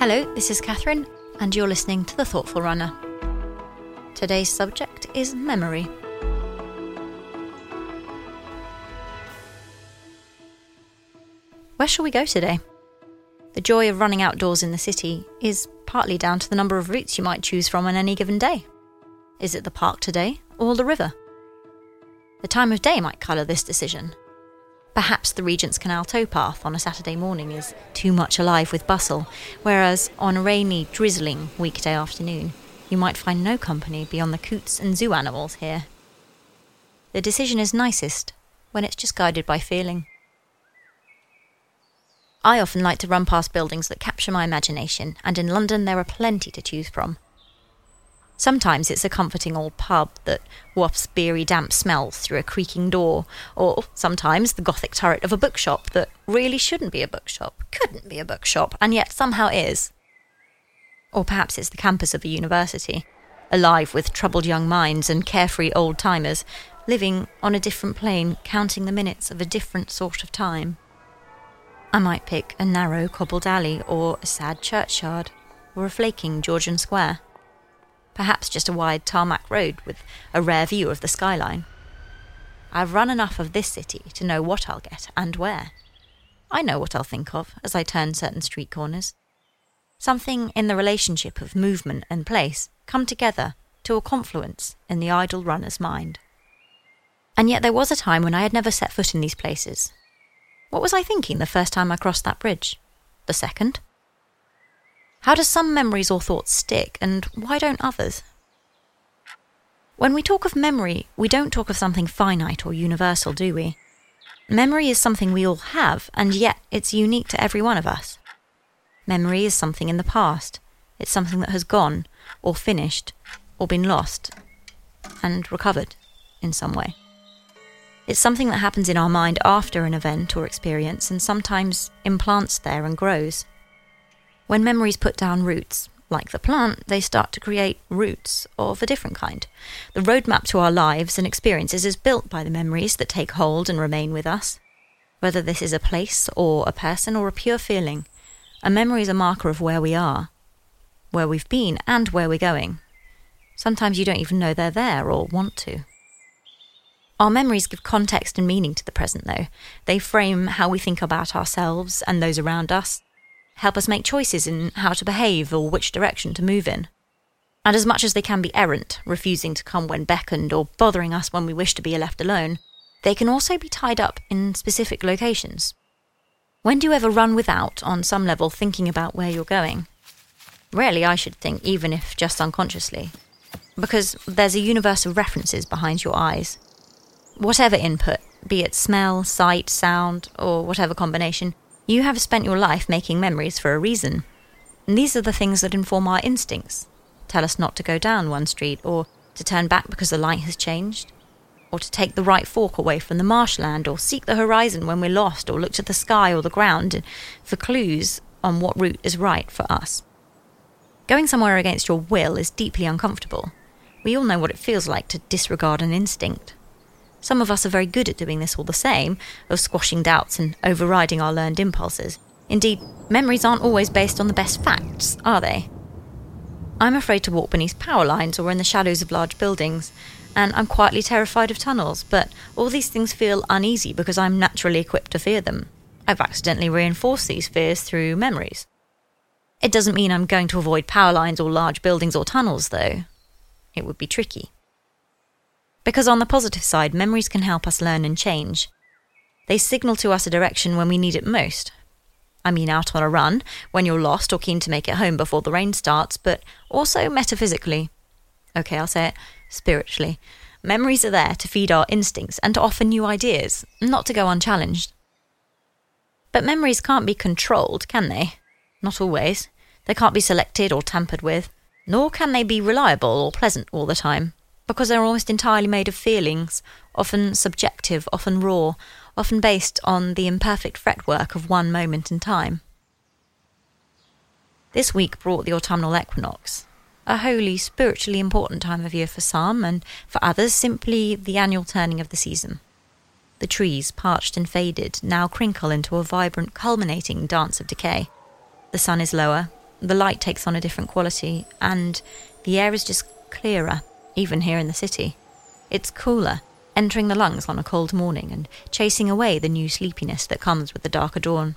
Hello, this is Catherine, and you're listening to The Thoughtful Runner. Today's subject is memory. Where shall we go today? The joy of running outdoors in the city is partly down to the number of routes you might choose from on any given day. Is it the park today or the river? The time of day might colour this decision. Perhaps the Regent's Canal towpath on a Saturday morning is too much alive with bustle, whereas on a rainy, drizzling weekday afternoon, you might find no company beyond the coots and zoo animals here. The decision is nicest when it's just guided by feeling. I often like to run past buildings that capture my imagination, and in London there are plenty to choose from. Sometimes it's a comforting old pub that wafts beery damp smells through a creaking door, or sometimes the gothic turret of a bookshop that really shouldn't be a bookshop, couldn't be a bookshop, and yet somehow is. Or perhaps it's the campus of a university, alive with troubled young minds and carefree old timers, living on a different plane, counting the minutes of a different sort of time. I might pick a narrow cobbled alley, or a sad churchyard, or a flaking Georgian square. Perhaps just a wide tarmac road with a rare view of the skyline. I've run enough of this city to know what I'll get and where. I know what I'll think of as I turn certain street corners. Something in the relationship of movement and place come together to a confluence in the idle runner's mind. And yet there was a time when I had never set foot in these places, what was I thinking the first time I crossed that bridge? The second? How do some memories or thoughts stick, and why don't others? When we talk of memory, we don't talk of something finite or universal, do we? Memory is something we all have, and yet it's unique to every one of us. Memory is something in the past. It's something that has gone, or finished, or been lost, and recovered in some way. It's something that happens in our mind after an event or experience and sometimes implants there and grows. When memories put down roots, like the plant, they start to create roots of a different kind. The roadmap to our lives and experiences is built by the memories that take hold and remain with us. Whether this is a place or a person or a pure feeling, a memory is a marker of where we are, where we've been, and where we're going. Sometimes you don't even know they're there or want to. Our memories give context and meaning to the present, though. They frame how we think about ourselves and those around us, help us make choices in how to behave or which direction to move in. And as much as they can be errant, refusing to come when beckoned or bothering us when we wish to be left alone, they can also be tied up in specific locations. When do you ever run without, on some level, thinking about where you're going? Rarely, I should think, even if just unconsciously. Because there's a universe of references behind your eyes whatever input, be it smell, sight, sound, or whatever combination, you have spent your life making memories for a reason. And these are the things that inform our instincts. Tell us not to go down one street, or to turn back because the light has changed, or to take the right fork away from the marshland, or seek the horizon when we're lost, or look to the sky or the ground for clues on what route is right for us. Going somewhere against your will is deeply uncomfortable. We all know what it feels like to disregard an instinct. Some of us are very good at doing this all the same, of squashing doubts and overriding our learned impulses. Indeed, memories aren't always based on the best facts, are they? I'm afraid to walk beneath power lines or in the shadows of large buildings, and I'm quietly terrified of tunnels, but all these things feel uneasy because I'm naturally equipped to fear them. I've accidentally reinforced these fears through memories. It doesn't mean I'm going to avoid power lines or large buildings or tunnels, though. It would be tricky. Because on the positive side, memories can help us learn and change. They signal to us a direction when we need it most. I mean, out on a run, when you're lost or keen to make it home before the rain starts, but also metaphysically. Okay, I'll say it spiritually. Memories are there to feed our instincts and to offer new ideas, not to go unchallenged. But memories can't be controlled, can they? Not always. They can't be selected or tampered with, nor can they be reliable or pleasant all the time because they're almost entirely made of feelings, often subjective, often raw, often based on the imperfect fretwork of one moment in time. This week brought the autumnal equinox, a wholly spiritually important time of year for some, and for others simply the annual turning of the season. The trees, parched and faded, now crinkle into a vibrant, culminating dance of decay. The sun is lower, the light takes on a different quality, and the air is just clearer, even here in the city. It's cooler, entering the lungs on a cold morning and chasing away the new sleepiness that comes with the darker dawn.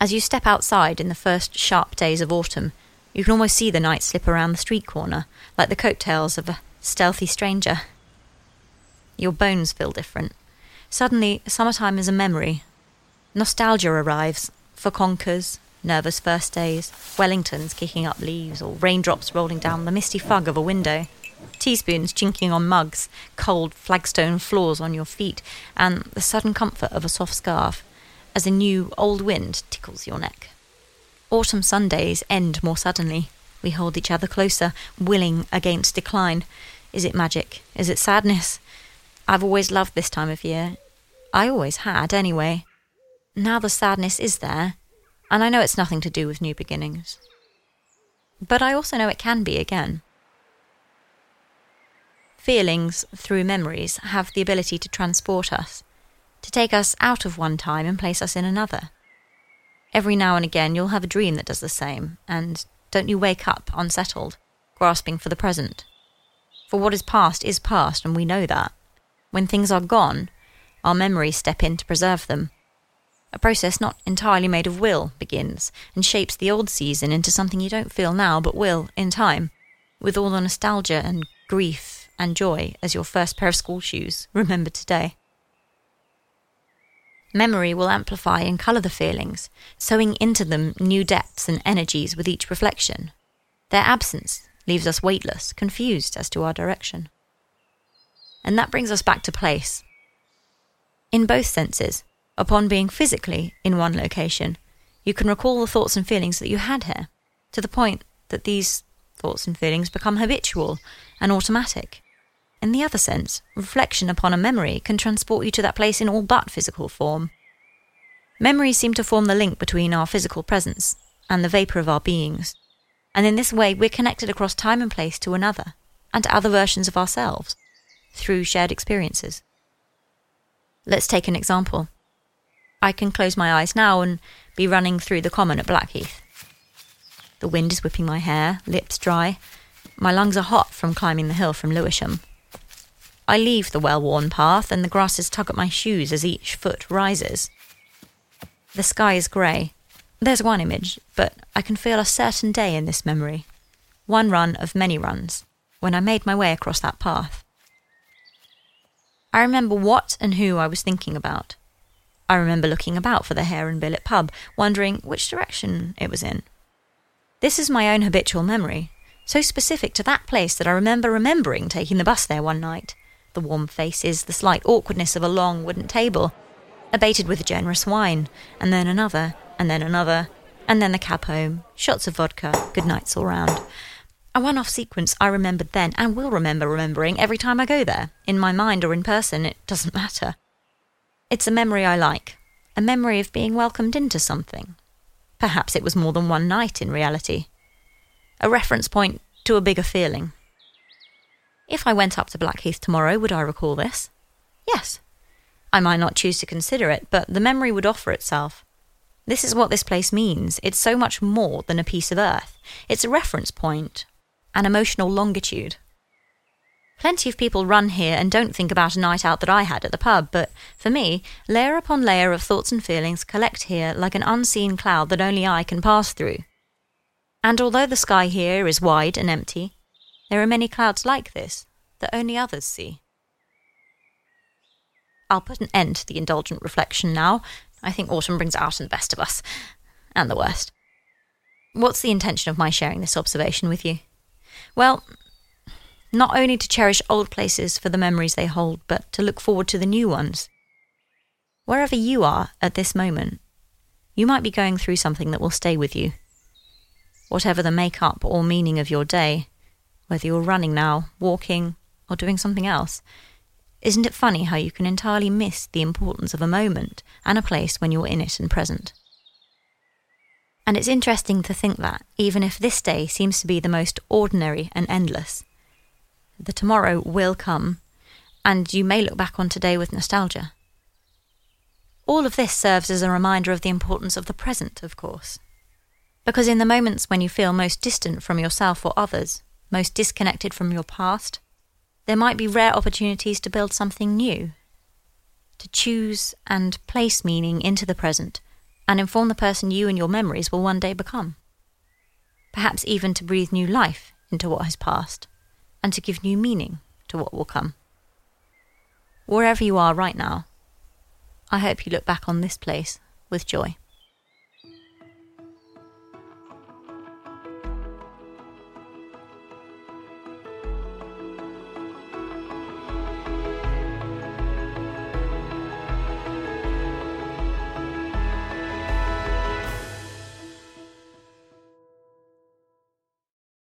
As you step outside in the first sharp days of autumn, you can almost see the night slip around the street corner, like the coattails of a stealthy stranger. Your bones feel different. Suddenly, summertime is a memory. Nostalgia arrives for conkers, nervous first days, Wellingtons kicking up leaves, or raindrops rolling down the misty fog of a window, teaspoons chinking on mugs, cold flagstone floors on your feet, and the sudden comfort of a soft scarf as a new old wind tickles your neck. Autumn Sundays end more suddenly. We hold each other closer, willing against decline. Is it magic? Is it sadness? I've always loved this time of year. I always had, anyway. Now the sadness is there, and I know it's nothing to do with new beginnings. But I also know it can be again. Feelings, through memories, have the ability to transport us, to take us out of one time and place us in another. Every now and again you'll have a dream that does the same, and don't you wake up unsettled, grasping for the present? For what is past is past, and we know that. When things are gone, our memories step in to preserve them. A process not entirely made of will begins and shapes the old season into something you don't feel now but will in time, with all the nostalgia and grief and joy as your first pair of school shoes remember today. Memory will amplify and colour the feelings, sowing into them new depths and energies with each reflection. Their absence leaves us weightless, confused as to our direction. And that brings us back to place. In both senses, upon being physically in one location, you can recall the thoughts and feelings that you had here, to the point that these thoughts and feelings become habitual and automatic. In the other sense, reflection upon a memory can transport you to that place in all but physical form. Memories seem to form the link between our physical presence and the vapour of our beings, and in this way we're connected across time and place to another, and to other versions of ourselves, through shared experiences. Let's take an example. I can close my eyes now and be running through the common at Blackheath. The wind is whipping my hair, lips dry. My lungs are hot from climbing the hill from Lewisham. I leave the well worn path, and the grasses tug at my shoes as each foot rises. The sky is grey. There's one image, but I can feel a certain day in this memory. One run of many runs, when I made my way across that path. I remember what and who I was thinking about. I remember looking about for the Hare and Billet pub, wondering which direction it was in. This is my own habitual memory, so specific to that place that I remember remembering taking the bus there one night the warm faces, the slight awkwardness of a long wooden table, abated with a generous wine, and then another, and then another, and then the cab home, shots of vodka, good nights all round. A one off sequence I remembered then and will remember remembering every time I go there, in my mind or in person, it doesn't matter. It's a memory I like, a memory of being welcomed into something. Perhaps it was more than one night in reality. A reference point to a bigger feeling. If I went up to Blackheath tomorrow, would I recall this? Yes. I might not choose to consider it, but the memory would offer itself. This is what this place means. It's so much more than a piece of earth. It's a reference point, an emotional longitude. Plenty of people run here and don't think about a night out that I had at the pub, but for me, layer upon layer of thoughts and feelings collect here like an unseen cloud that only I can pass through. And although the sky here is wide and empty, there are many clouds like this that only others see. I'll put an end to the indulgent reflection now. I think autumn brings out the best of us, and the worst. What's the intention of my sharing this observation with you? Well, not only to cherish old places for the memories they hold, but to look forward to the new ones. Wherever you are at this moment, you might be going through something that will stay with you. Whatever the make-up or meaning of your day, whether you're running now, walking, or doing something else. Isn't it funny how you can entirely miss the importance of a moment and a place when you're in it and present? And it's interesting to think that, even if this day seems to be the most ordinary and endless, the tomorrow will come, and you may look back on today with nostalgia. All of this serves as a reminder of the importance of the present, of course. Because in the moments when you feel most distant from yourself or others, most disconnected from your past, there might be rare opportunities to build something new, to choose and place meaning into the present and inform the person you and your memories will one day become. Perhaps even to breathe new life into what has passed and to give new meaning to what will come. Wherever you are right now, I hope you look back on this place with joy.